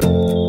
Música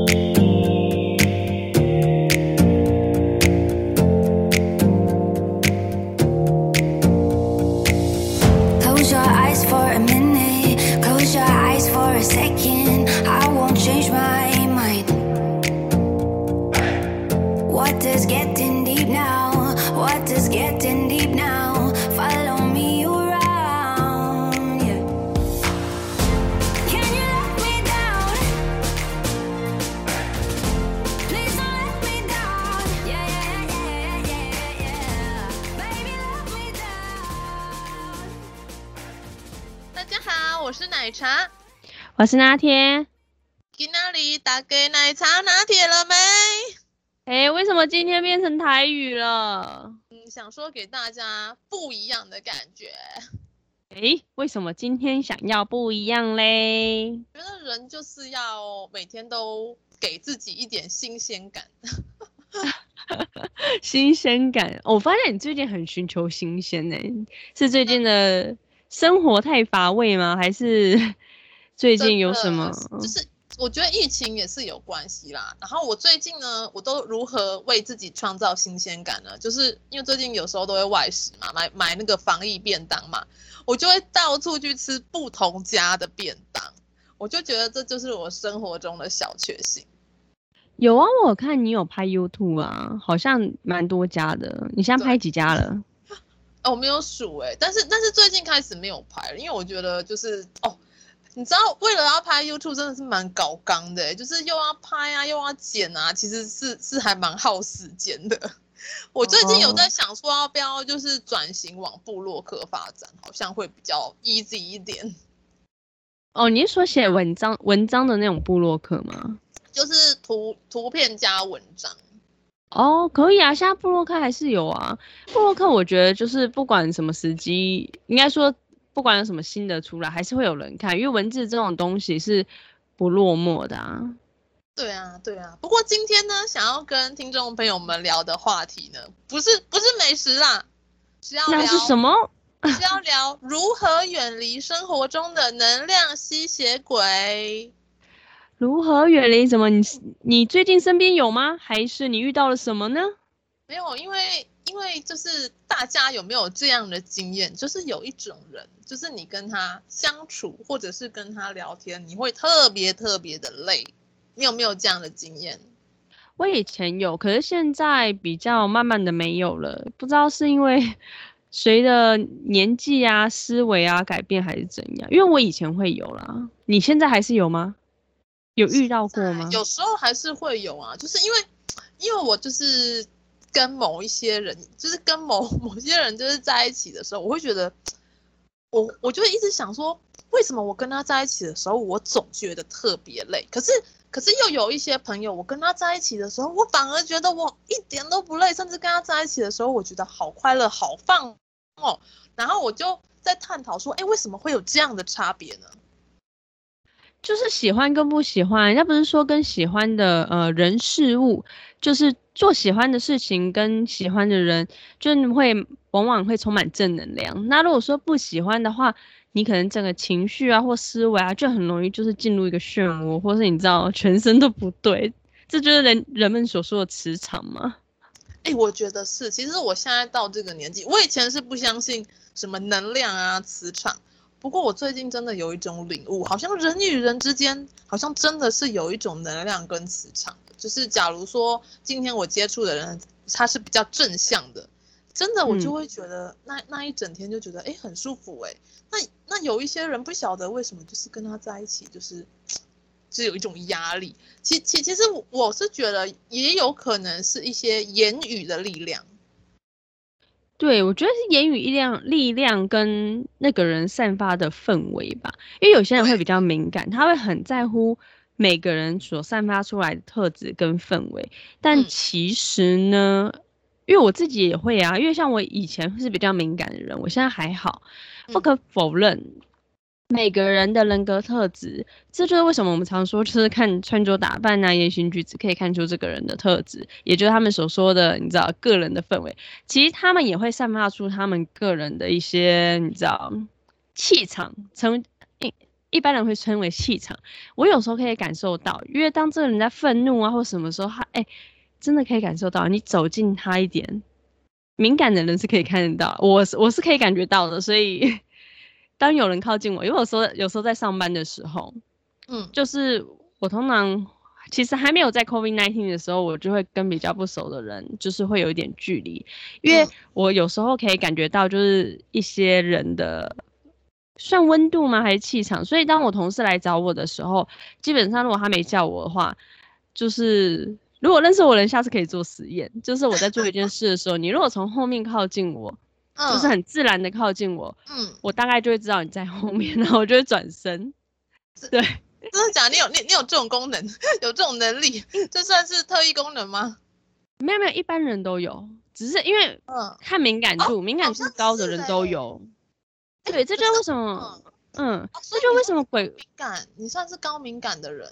我是拿铁，去哪里打给奶茶拿铁了没？哎、欸，为什么今天变成台语了？嗯，想说给大家不一样的感觉。哎、欸，为什么今天想要不一样嘞？觉得人就是要每天都给自己一点新鲜感。新鲜感，我发现你最近很寻求新鲜呢，是最近的生活太乏味吗？还是？最近有什么？就是我觉得疫情也是有关系啦。然后我最近呢，我都如何为自己创造新鲜感呢？就是因为最近有时候都会外食嘛，买买那个防疫便当嘛，我就会到处去吃不同家的便当。我就觉得这就是我生活中的小确幸。有啊，我看你有拍 YouTube 啊，好像蛮多家的。你现在拍几家了？哦，我没有数哎、欸，但是但是最近开始没有拍了，因为我觉得就是哦。你知道，为了要拍 YouTube，真的是蛮搞刚的、欸，就是又要拍啊，又要剪啊，其实是是还蛮耗时间的。我最近有在想说，要不要就是转型往部落客发展，好像会比较 easy 一点。哦，你是说写文章文章的那种部落客吗？就是图图片加文章。哦，可以啊，现在部落客还是有啊。部落客我觉得就是不管什么时机，应该说。不管有什么新的出来，还是会有人看，因为文字这种东西是不落寞的啊。对啊，对啊。不过今天呢，想要跟听众朋友们聊的话题呢，不是不是美食啦，是要聊那是什么？是要聊如何远离生活中的能量吸血鬼。如何远离？什么？你你最近身边有吗？还是你遇到了什么呢？没有，因为。因为就是大家有没有这样的经验，就是有一种人，就是你跟他相处，或者是跟他聊天，你会特别特别的累。你有没有这样的经验？我以前有，可是现在比较慢慢的没有了。不知道是因为随着年纪啊、思维啊改变，还是怎样？因为我以前会有啦，你现在还是有吗？有遇到过吗？有时候还是会有啊，就是因为因为我就是。跟某一些人，就是跟某 某些人，就是在一起的时候，我会觉得，我我就一直想说，为什么我跟他在一起的时候，我总觉得特别累，可是可是又有一些朋友，我跟他在一起的时候，我反而觉得我一点都不累，甚至跟他在一起的时候，我觉得好快乐、好放哦。然后我就在探讨说，哎，为什么会有这样的差别呢？就是喜欢跟不喜欢，人家不是说跟喜欢的呃人事物，就是做喜欢的事情跟喜欢的人，就会往往会充满正能量。那如果说不喜欢的话，你可能整个情绪啊或思维啊就很容易就是进入一个漩涡，或是你知道全身都不对，这就是人人们所说的磁场吗？哎、我觉得是。其实我现在到这个年纪，我以前是不相信什么能量啊磁场。不过我最近真的有一种领悟，好像人与人之间，好像真的是有一种能量跟磁场。就是假如说今天我接触的人他是比较正向的，真的我就会觉得那、嗯、那一整天就觉得哎很舒服哎。那那有一些人不晓得为什么，就是跟他在一起就是就有一种压力。其其其实我是觉得也有可能是一些言语的力量。对，我觉得是言语力量、力量跟那个人散发的氛围吧。因为有些人会比较敏感，他会很在乎每个人所散发出来的特质跟氛围。但其实呢，嗯、因为我自己也会啊，因为像我以前是比较敏感的人，我现在还好。不可否认。嗯每个人的人格特质，这就是为什么我们常说，就是看穿着打扮啊、言行举止，可以看出这个人的特质，也就是他们所说的，你知道，个人的氛围。其实他们也会散发出他们个人的一些，你知道，气场。成应一般人会称为气场。我有时候可以感受到，因为当这个人在愤怒啊或什么时候，他哎、真的可以感受到。你走近他一点，敏感的人是可以看得到，我是我是可以感觉到的。所以当有人靠近我，因为有时候有时候在上班的时候，嗯，就是我通常。其实还没有在 COVID nineteen 的时候，我就会跟比较不熟的人，就是会有一点距离，因为我有时候可以感觉到，就是一些人的算温度吗？还是气场？所以当我同事来找我的时候，基本上如果他没叫我的话，就是如果认识我的人，下次可以做实验，就是我在做一件事的时候，你如果从后面靠近我，就是很自然的靠近我，嗯，我大概就会知道你在后面，然后我就会转身，对。真的假的？你有你你有这种功能，有这种能力，这算是特异功能吗？没有没有，一般人都有，只是因为嗯看敏感度，嗯、敏感度高的人都有。对，这就是为什么，嗯，嗯，这就为什么鬼敏感，你算是高敏感的人。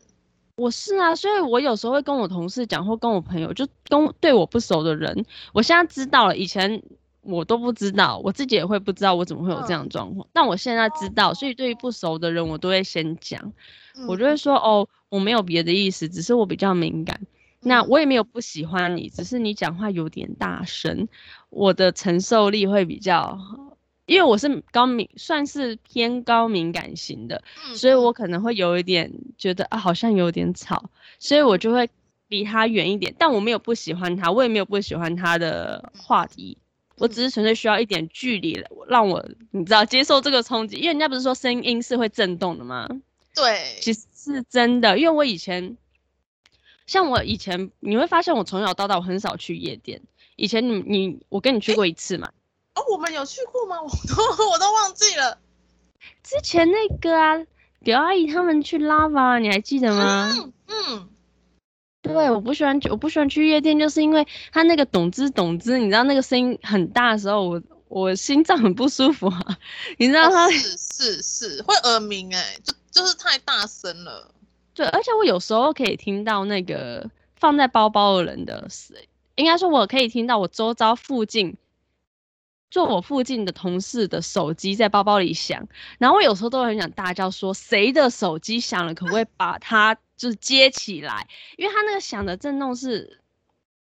我是啊，所以我有时候会跟我同事讲，或跟我朋友，就跟对我不熟的人，我现在知道了，以前。我都不知道，我自己也会不知道我怎么会有这样的状况。但我现在知道，所以对于不熟的人，我都会先讲，我就会说哦，我没有别的意思，只是我比较敏感。那我也没有不喜欢你，只是你讲话有点大声，我的承受力会比较，因为我是高敏，算是偏高敏感型的，所以我可能会有一点觉得啊，好像有点吵，所以我就会离他远一点。但我没有不喜欢他，我也没有不喜欢他的话题。我只是纯粹需要一点距离，让我你知道接受这个冲击，因为人家不是说声音是会震动的吗？对，其实是真的。因为我以前，像我以前，你会发现我从小到大我很少去夜店。以前你你我跟你去过一次嘛？哦，我们有去过吗？我都我都忘记了。之前那个啊，表阿姨他们去 Lava，你还记得吗？嗯。嗯对，我不喜欢去，我不喜欢去夜店，就是因为他那个懂吱懂吱，你知道那个声音很大的时候，我我心脏很不舒服啊。你知道他？是是是，会耳鸣哎，就就是太大声了。对，而且我有时候可以听到那个放在包包的人的声，应该说我可以听到我周遭附近，坐我附近的同事的手机在包包里响，然后我有时候都很想大叫说，谁的手机响了，可不可以把它。就是接起来，因为他那个响的震动是，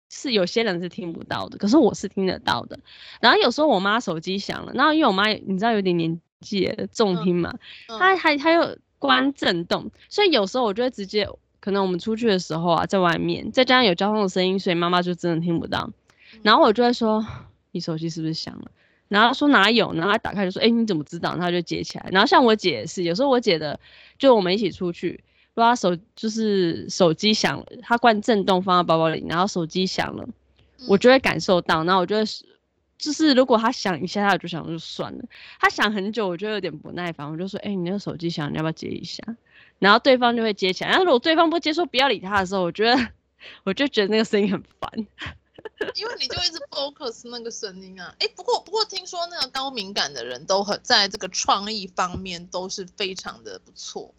是有些人是听不到的，可是我是听得到的。然后有时候我妈手机响了，然后因为我妈你知道有点年纪，重听嘛，她还她又关震动，所以有时候我就会直接，可能我们出去的时候啊，在外面再加上有交通的声音，所以妈妈就真的听不到。然后我就会说，你手机是不是响了？然后说哪有？然后他打开就说，哎，你怎么知道？然后就接起来。然后像我姐也是，有时候我姐的就我们一起出去。如果他手就是手机响了，她关震动放在包包里，然后手机响了，我就会感受到，然后我就会就是如果她响一下，我就想就算了，她响很久，我就有点不耐烦，我就说，哎、欸，你那个手机响，你要不要接一下？然后对方就会接起来，然后如果对方不接，说不要理他的时候，我觉得 我就觉得那个声音很烦，因为你就一直 focus 那个声音啊。哎、不过不过听说那个高敏感的人都很在这个创意方面都是非常的不错。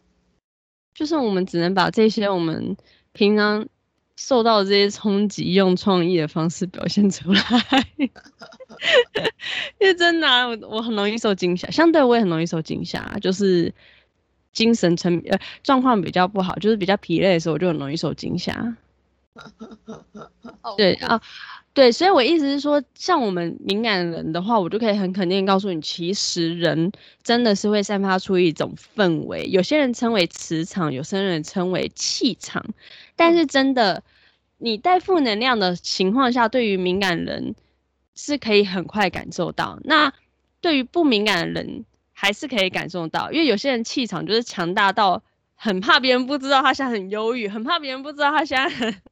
就是我们只能把这些我们平常受到的这些冲击，用创意的方式表现出来。因为真的、我我很容易受惊吓，相对我也很容易受惊吓，就是精神层呃状况比较不好，就是比较疲累的时候，我就很容易受惊吓。对啊。对，所以我意思是说，像我们敏感人的话，我就可以很肯定告诉你，其实人真的是会散发出一种氛围，有些人称为磁场，有些人称为气场。但是真的，你带负能量的情况下，对于敏感人是可以很快感受到。那对于不敏感的人，还是可以感受到，因为有些人气场就是强大到。很怕别人不知道他现在很忧郁，很怕别人不知道他现在很，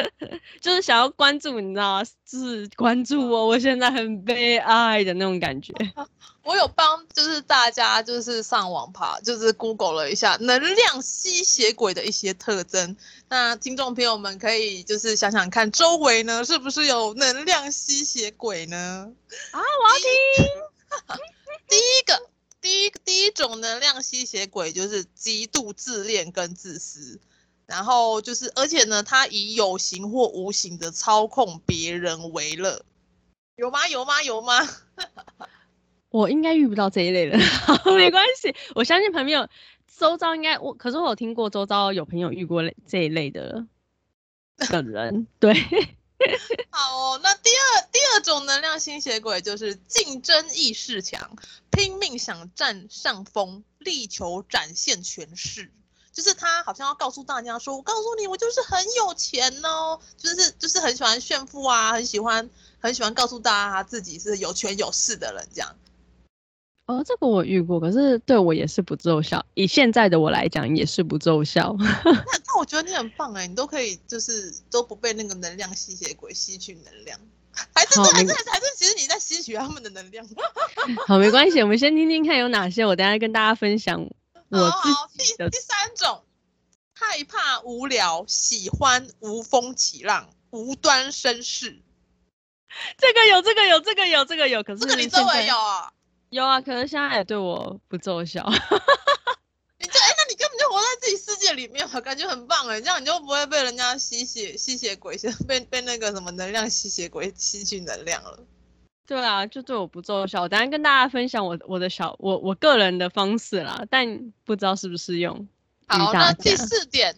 就是想要关注，你知道吗？就是关注我，我现在很悲哀的那种感觉。我有帮，就是大家就是上网爬，就是 Google 了一下能量吸血鬼的一些特征。那听众朋友们可以就是想想看，周围呢是不是有能量吸血鬼呢？啊，我要听。第一个。第一第一种能量吸血鬼就是极度自恋跟自私，然后就是而且呢，他以有形或无形的操控别人为乐，有吗？有吗？有吗？我应该遇不到这一类人，没关系，我相信朋友周遭应该我，可是我有听过周遭有朋友遇过这一类的 的人，对。好哦，那第二第二种能量吸血鬼就是竞争意识强，拼命想占上风，力求展现权势。就是他好像要告诉大家说，我告诉你，我就是很有钱哦，就是就是很喜欢炫富啊，很喜欢很喜欢告诉大家他自己是有权有势的人这样。哦，这个我遇过，可是对我也是不奏效。以现在的我来讲，也是不奏效。那那我觉得你很棒哎，你都可以就是都不被那个能量吸血鬼吸取能量，还是还是还是还是其实你在吸取他们的能量。好，没关系，我们先听听看有哪些，我等下跟大家分享我自己的。好好，第第三种，害怕无聊，喜欢无风起浪，无端生事。这个有，这个有，这个有，这个有，可是这个你周围有啊。有啊，可是现在也对我不奏效。你这哎、欸，那你根本就活在自己世界里面，感觉很棒哎，这样你就不会被人家吸血吸血鬼，被被那个什么能量吸血鬼吸取能量了。对啊，就对我不奏效。我等下跟大家分享我我的小我我个人的方式啦，但不知道是不是用。好，那第四点，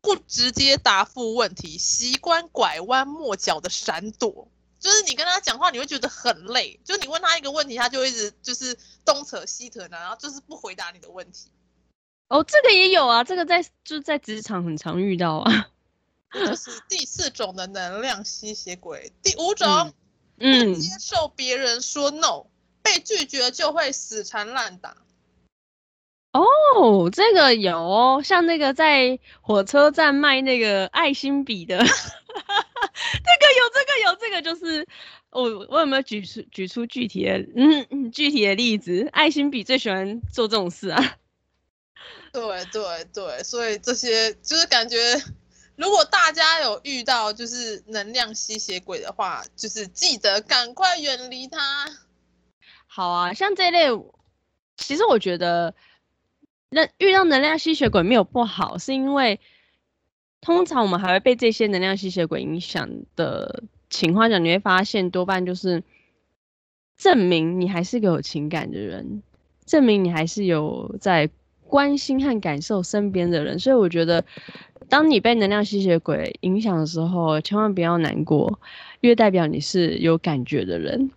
不直接答复问题，习惯拐弯抹角的闪躲。就是你跟他讲话，你会觉得很累。就你问他一个问题，他就一直就是东扯西扯的，然后就是不回答你的问题。哦，这个也有啊，这个在就是在职场很常遇到啊。这是第四种的能量吸血鬼。第五种，嗯，接受别人说 no，被拒绝就会死缠烂打。哦，这个有哦，像那个在火车站卖那个爱心笔的。这 个有，这个有，这个就是我我有没有举出举出具体的嗯具体的例子？爱心笔最喜欢做这种事啊。对对对，所以这些就是感觉，如果大家有遇到就是能量吸血鬼的话，就是记得赶快远离他。好啊，像这类，其实我觉得那遇到能量吸血鬼没有不好，是因为。通常我们还会被这些能量吸血鬼影响的情况下，你会发现多半就是证明你还是个有情感的人，证明你还是有在关心和感受身边的人。所以我觉得，当你被能量吸血鬼影响的时候，千万不要难过，因为代表你是有感觉的人。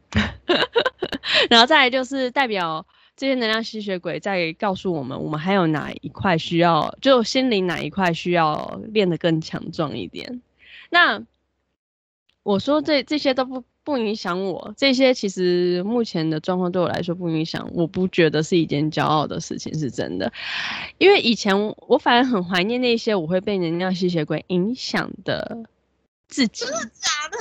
然后再来就是代表。这些能量吸血鬼在告诉我们，我们还有哪一块需要，就心灵哪一块需要练得更强壮一点。那我说这这些都不不影响我，这些其实目前的状况对我来说不影响，我不觉得是一件骄傲的事情，是真的。因为以前我反而很怀念那些我会被能量吸血鬼影响的自己。真的假的？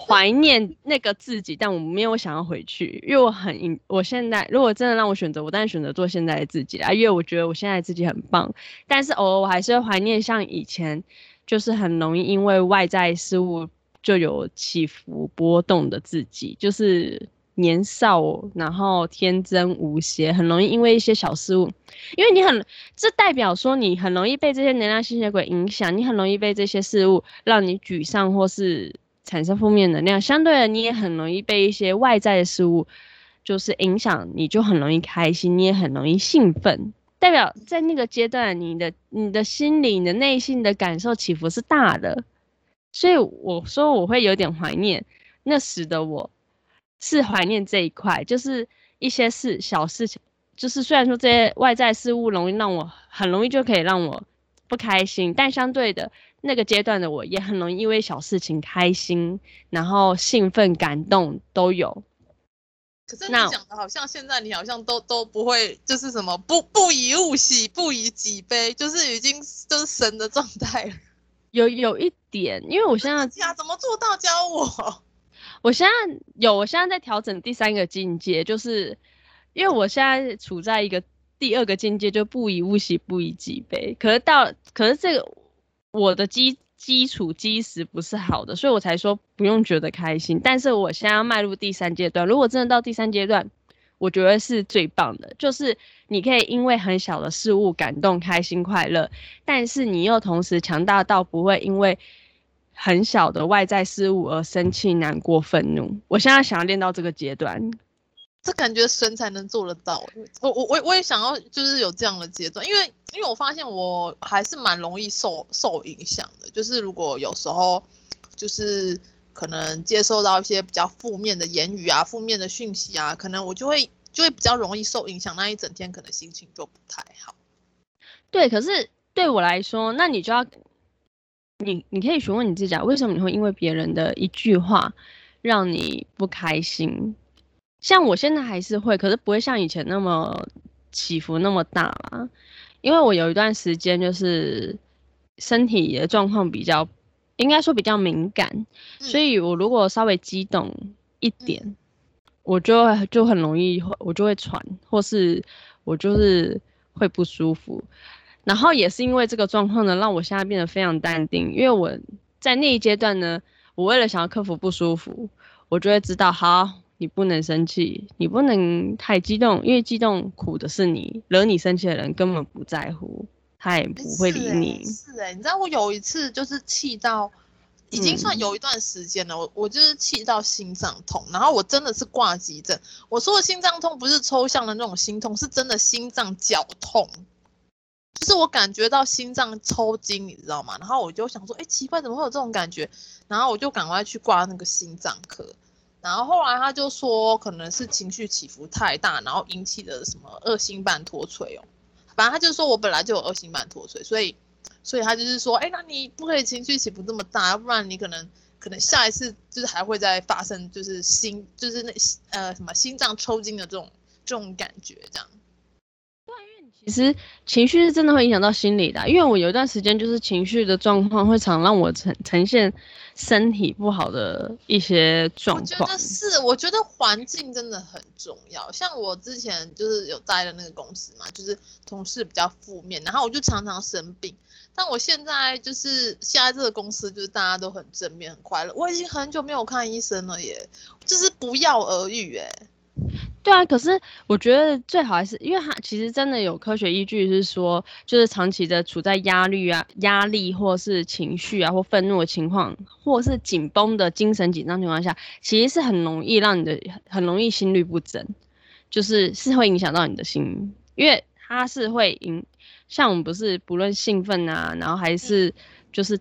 怀念那个自己，但我没有想要回去，因为我很，我现在如果真的让我选择，我当然选择做现在的自己啊，因为我觉得我现在自己很棒。但是偶尔我还是会怀念像以前，就是很容易因为外在事物就有起伏波动的自己，就是年少然后天真无邪，很容易因为一些小事物，因为你很，这代表说你很容易被这些能量吸血鬼影响，你很容易被这些事物让你沮丧或是。产生负面能量，相对的，你也很容易被一些外在的事物就是影响，你就很容易开心，你也很容易兴奋。代表在那个阶段，你的你的心里、你的内心的感受起伏是大的，所以我说我会有点怀念那时的我，是怀念这一块，就是一些事小事情，就是虽然说这些外在事物容易让我很容易就可以让我不开心，但相对的。那个阶段的我也很容易因为小事情开心，然后兴奋、感动都有。可是你讲的好像现在你好像都都不会，就是什么不不以物喜，不以己悲，就是已经就是神的状态了。有有一点，因为我现在呀，怎么做到教我？我现在有，我现在在调整第三个境界，就是因为我现在处在一个第二个境界，就不以物喜，不以己悲。可是到，可是这个。我的基基础基石不是好的，所以我才说不用觉得开心。但是我现在要迈入第三阶段，如果真的到第三阶段，我觉得是最棒的，就是你可以因为很小的事物感动、开心、快乐，但是你又同时强大到不会因为很小的外在事物而生气、难过、愤怒。我现在想要练到这个阶段，这感觉神才能做得到。我我我我也想要，就是有这样的阶段，因为因为我发现我还是蛮容易受受影响的。就是如果有时候就是可能接受到一些比较负面的言语啊、负面的讯息啊，可能我就会就会比较容易受影响，那一整天可能心情就不太好。对，可是对我来说，那你就要你你可以询问你自己啊，为什么你会因为别人的一句话让你不开心？像我现在还是会，可是不会像以前那么起伏那么大啦。因为我有一段时间就是身体的状况比较，应该说比较敏感，嗯、所以我如果稍微激动一点，嗯、我就会就很容易会我就会喘，或是我就是会不舒服。然后也是因为这个状况呢，让我现在变得非常淡定。因为我在那一阶段呢，我为了想要克服不舒服，我就会知道好。你不能生气，你不能太激动，因为激动苦的是你，惹你生气的人根本不在乎，他也不会理你。是哎、欸欸，你知道我有一次就是气到，已经算有一段时间了，嗯、我我就是气到心脏痛，然后我真的是挂急诊。我说的心脏痛不是抽象的那种心痛，是真的心脏绞痛，就是我感觉到心脏抽筋，你知道吗？然后我就想说，哎、欸，奇怪，怎么会有这种感觉？然后我就赶快去挂那个心脏科。然后后来他就说，可能是情绪起伏太大，然后引起的什么二型半脱垂哦。反正他就说我本来就有二型半脱垂，所以，所以他就是说，哎，那你不可以情绪起伏这么大，要不然你可能可能下一次就是还会再发生，就是心就是那呃什么心脏抽筋的这种这种感觉这样。其实情绪是真的会影响到心理的，因为我有一段时间就是情绪的状况会常让我呈呈现身体不好的一些状况。我觉得是，我觉得环境真的很重要。像我之前就是有待的那个公司嘛，就是同事比较负面，然后我就常常生病。但我现在就是现在这个公司就是大家都很正面、很快乐。我已经很久没有看医生了耶，就是不药而愈哎。对啊，可是我觉得最好还是，因为它其实真的有科学依据，是说，就是长期的处在压力啊、压力或是情绪啊或愤怒的情况，或是紧绷的精神紧张情况下，其实是很容易让你的很容易心律不整，就是是会影响到你的心，因为它是会影，像我们不是不论兴奋啊，然后还是就是。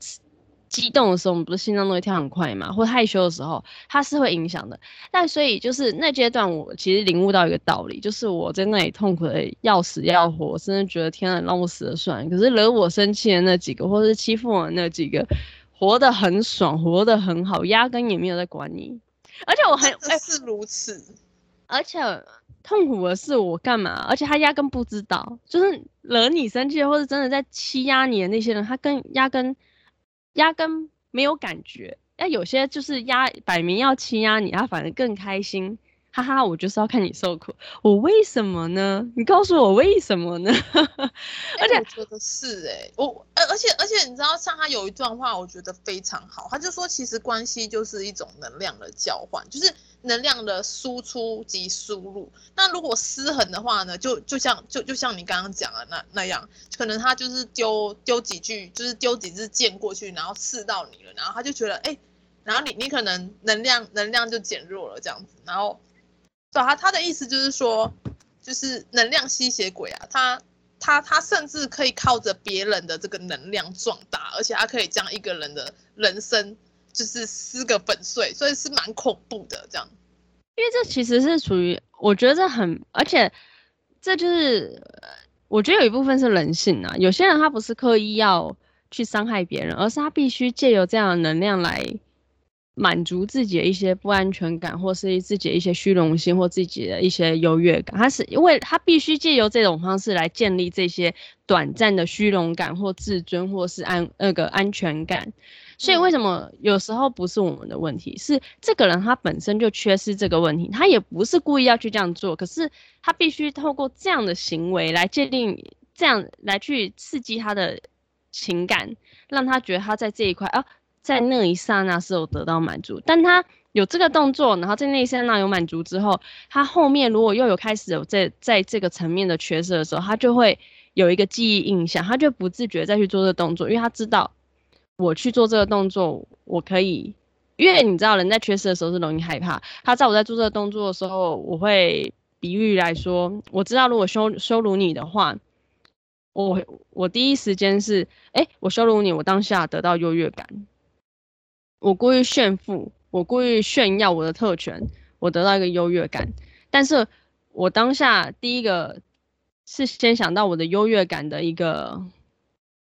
激动的时候，我们不是心脏都会跳很快嘛？或害羞的时候，它是会影响的。但所以就是那阶段，我其实领悟到一个道理，就是我在那里痛苦的要死要活，甚至觉得天啊，让我死了算了。可是惹我生气的那几个，或是欺负我的那几个，活得很爽，活得很好，压根也没有在管你。而且我很哎，是如此。而且痛苦的是我干嘛？而且他压根不知道，就是惹你生气，或者真的在欺压你的那些人，他跟压根。压根没有感觉，那有些就是压摆明要欺压你，他反而更开心，哈哈！我就是要看你受苦，我为什么呢？你告诉我为什么呢？而且、我觉得是哎、我而而且而且你知道，像他有一段话，我觉得非常好，他就说其实关系就是一种能量的交换，就是。能量的输出及输入，那如果失衡的话呢？就就像就就像你刚刚讲的那那样，可能他就是丢丢几句，就是丢几支箭过去，然后刺到你了，然后他就觉得哎、然后你你可能能量能量就减弱了这样子，然后，对他他的意思就是说，就是能量吸血鬼啊，他他他甚至可以靠着别人的这个能量壮大，而且他可以将一个人的人生。就是撕个粉碎，所以是蛮恐怖的这样。因为这其实是属于，我觉得这很，而且这就是，我觉得有一部分是人性啊。有些人他不是刻意要去伤害别人，而是他必须借由这样的能量来满足自己的一些不安全感，或是自己的一些虚荣心，或自己的一些优越感。他是因为他必须借由这种方式来建立这些短暂的虚荣感，或自尊，或是安那个安全感。所以为什么有时候不是我们的问题，是这个人他本身就缺失这个问题，他也不是故意要去这样做，可是他必须透过这样的行为来界定，这样来去刺激他的情感，让他觉得他在这一块啊，在那一刹那是有得到满足。但他有这个动作，然后在那一刹那有满足之后，他后面如果又有开始有在在这个层面的缺失的时候，他就会有一个记忆印象，他就不自觉再去做这个动作，因为他知道。我去做这个动作，我可以，因为你知道人在缺失的时候是容易害怕。他在我在做这个动作的时候，我会比喻来说，我知道如果羞羞辱你的话，我我第一时间是，哎、我羞辱你，我当下得到优越感，我故意炫富，我故意炫耀我的特权，我得到一个优越感，但是我当下第一个是先想到我的优越感的一个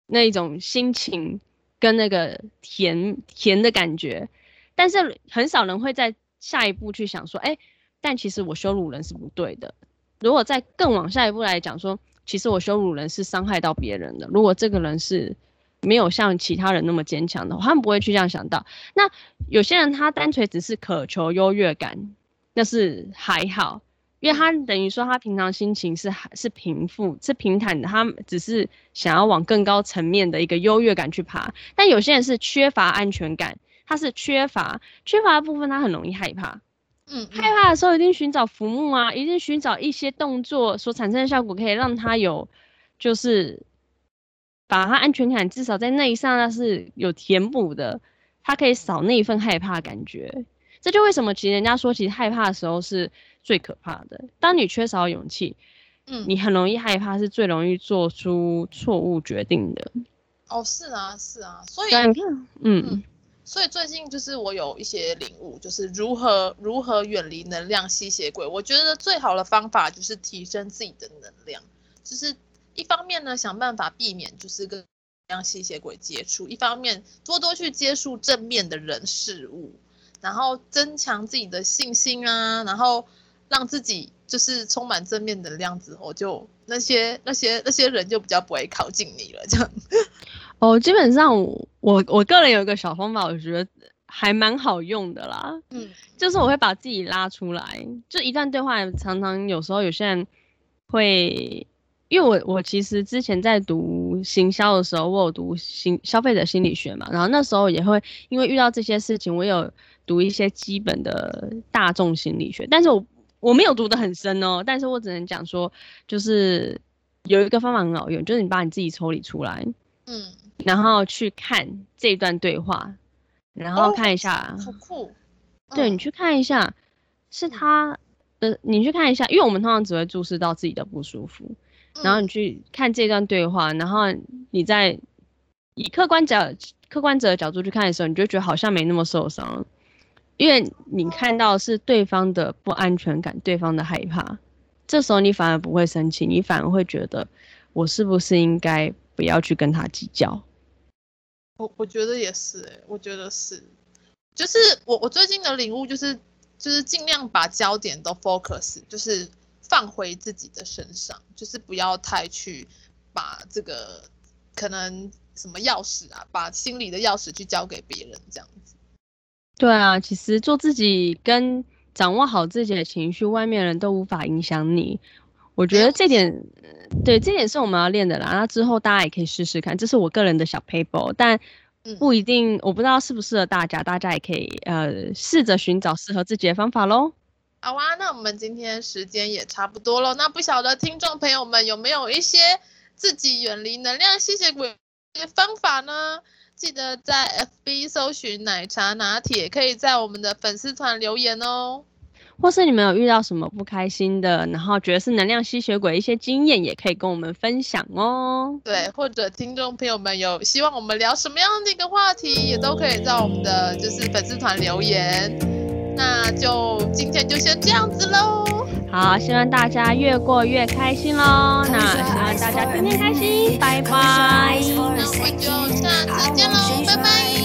那一种心情跟那个甜甜的感觉，但是很少人会在下一步去想说，哎、但其实我羞辱人是不对的。如果再更往下一步来讲，说其实我羞辱人是伤害到别人的。如果这个人是没有像其他人那么坚强的话，他们不会去这样想到。那有些人他单纯只是渴求优越感，那是还好，因为他等于说他平常心情是是平复是平坦的，他只是想要往更高层面的一个优越感去爬。但有些人是缺乏安全感，他是缺乏缺乏的部分，他很容易害怕。嗯，害怕的时候一定寻找浮木啊，一定寻找一些动作所产生的效果，可以让他有，就是把他安全感至少在那一刹那是有填补的，他可以少那一份害怕感觉。这就为什么其实人家说，其实害怕的时候是最可怕的。当你缺少勇气，嗯，你很容易害怕，是最容易做出错误决定的。哦，是啊，是啊，所以你看，嗯。嗯所以最近就是我有一些领悟，就是如何如何远离能量吸血鬼。我觉得最好的方法就是提升自己的能量，就是一方面呢，想办法避免就是跟能量吸血鬼接触，一方面多多去接触正面的人事物，然后增强自己的信心啊，然后让自己就是充满正面能量之后，就那些那些那些人就比较不会靠近你了，这样。哦，基本上我我我个人有一个小方法，我觉得还蛮好用的啦。嗯，就是我会把自己拉出来，就一段对话，常常有时候有些人会，因为我我其实之前在读行销的时候，我有读心消费者心理学嘛，然后那时候也会因为遇到这些事情，我有读一些基本的大众心理学，但是我我没有读得很深哦，但是我只能讲说，就是有一个方法很好用，就是你把你自己抽离出来，嗯。然后去看这段对话，然后看一下，好酷。对，你去看一下，是他，呃，你去看一下，因为我们通常只会注视到自己的不舒服，然后你去看这段对话，然后你在以客观角客观者的角度去看的时候，你就觉得好像没那么受伤，因为你看到是对方的不安全感，对方的害怕，这时候你反而不会生气，你反而会觉得我是不是应该不要去跟他计较。我我觉得也是，哎，我觉得是，就是我我最近的领悟就是，就是尽量把焦点都 focus，就是放回自己的身上，就是不要太去把这个可能什么钥匙啊，把心里的钥匙去交给别人这样子。对啊，其实做自己跟掌握好自己的情绪，外面人都无法影响你。我觉得这点，对，这点是我们要练的啦。那之后大家也可以试试看，这是我个人的小 paper，但不一定，我不知道适不适合大家，大家也可以呃试着寻找适合自己的方法喽。好啊，那我们今天时间也差不多了，那不晓得听众朋友们有没有一些自己远离能量吸血鬼的方法呢？记得在 FB 搜寻奶茶拿铁，可以在我们的粉丝团留言哦。或是你们有遇到什么不开心的，然后觉得是能量吸血鬼一些经验，也可以跟我们分享哦。对，或者听众朋友们有希望我们聊什么样的一个话题，也都可以在我们的就是粉丝团留言。那就今天就先这样子喽。好，希望大家越过越开心喽。那希望大家天天开心，拜拜。那我们就下次见喽，拜拜。好，拜拜。